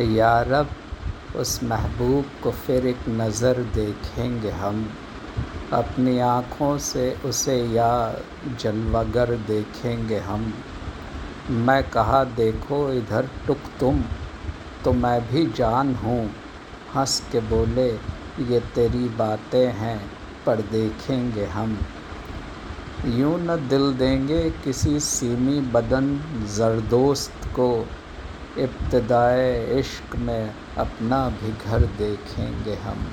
या रब, उस महबूब को फिर एक नज़र देखेंगे हम। अपनी आँखों से उसे या जलवागर देखेंगे हम। मैं कहा, देखो, इधर टुक तुम तो मैं भी जान हूँ। हंस के बोले, ये तेरी बातें हैं, पर देखेंगे हम। यूँ न दिल देंगे किसी सीमी बदन जरदोस्त को। इब्तदाए इश्क में अपना भी घर देखेंगे हम।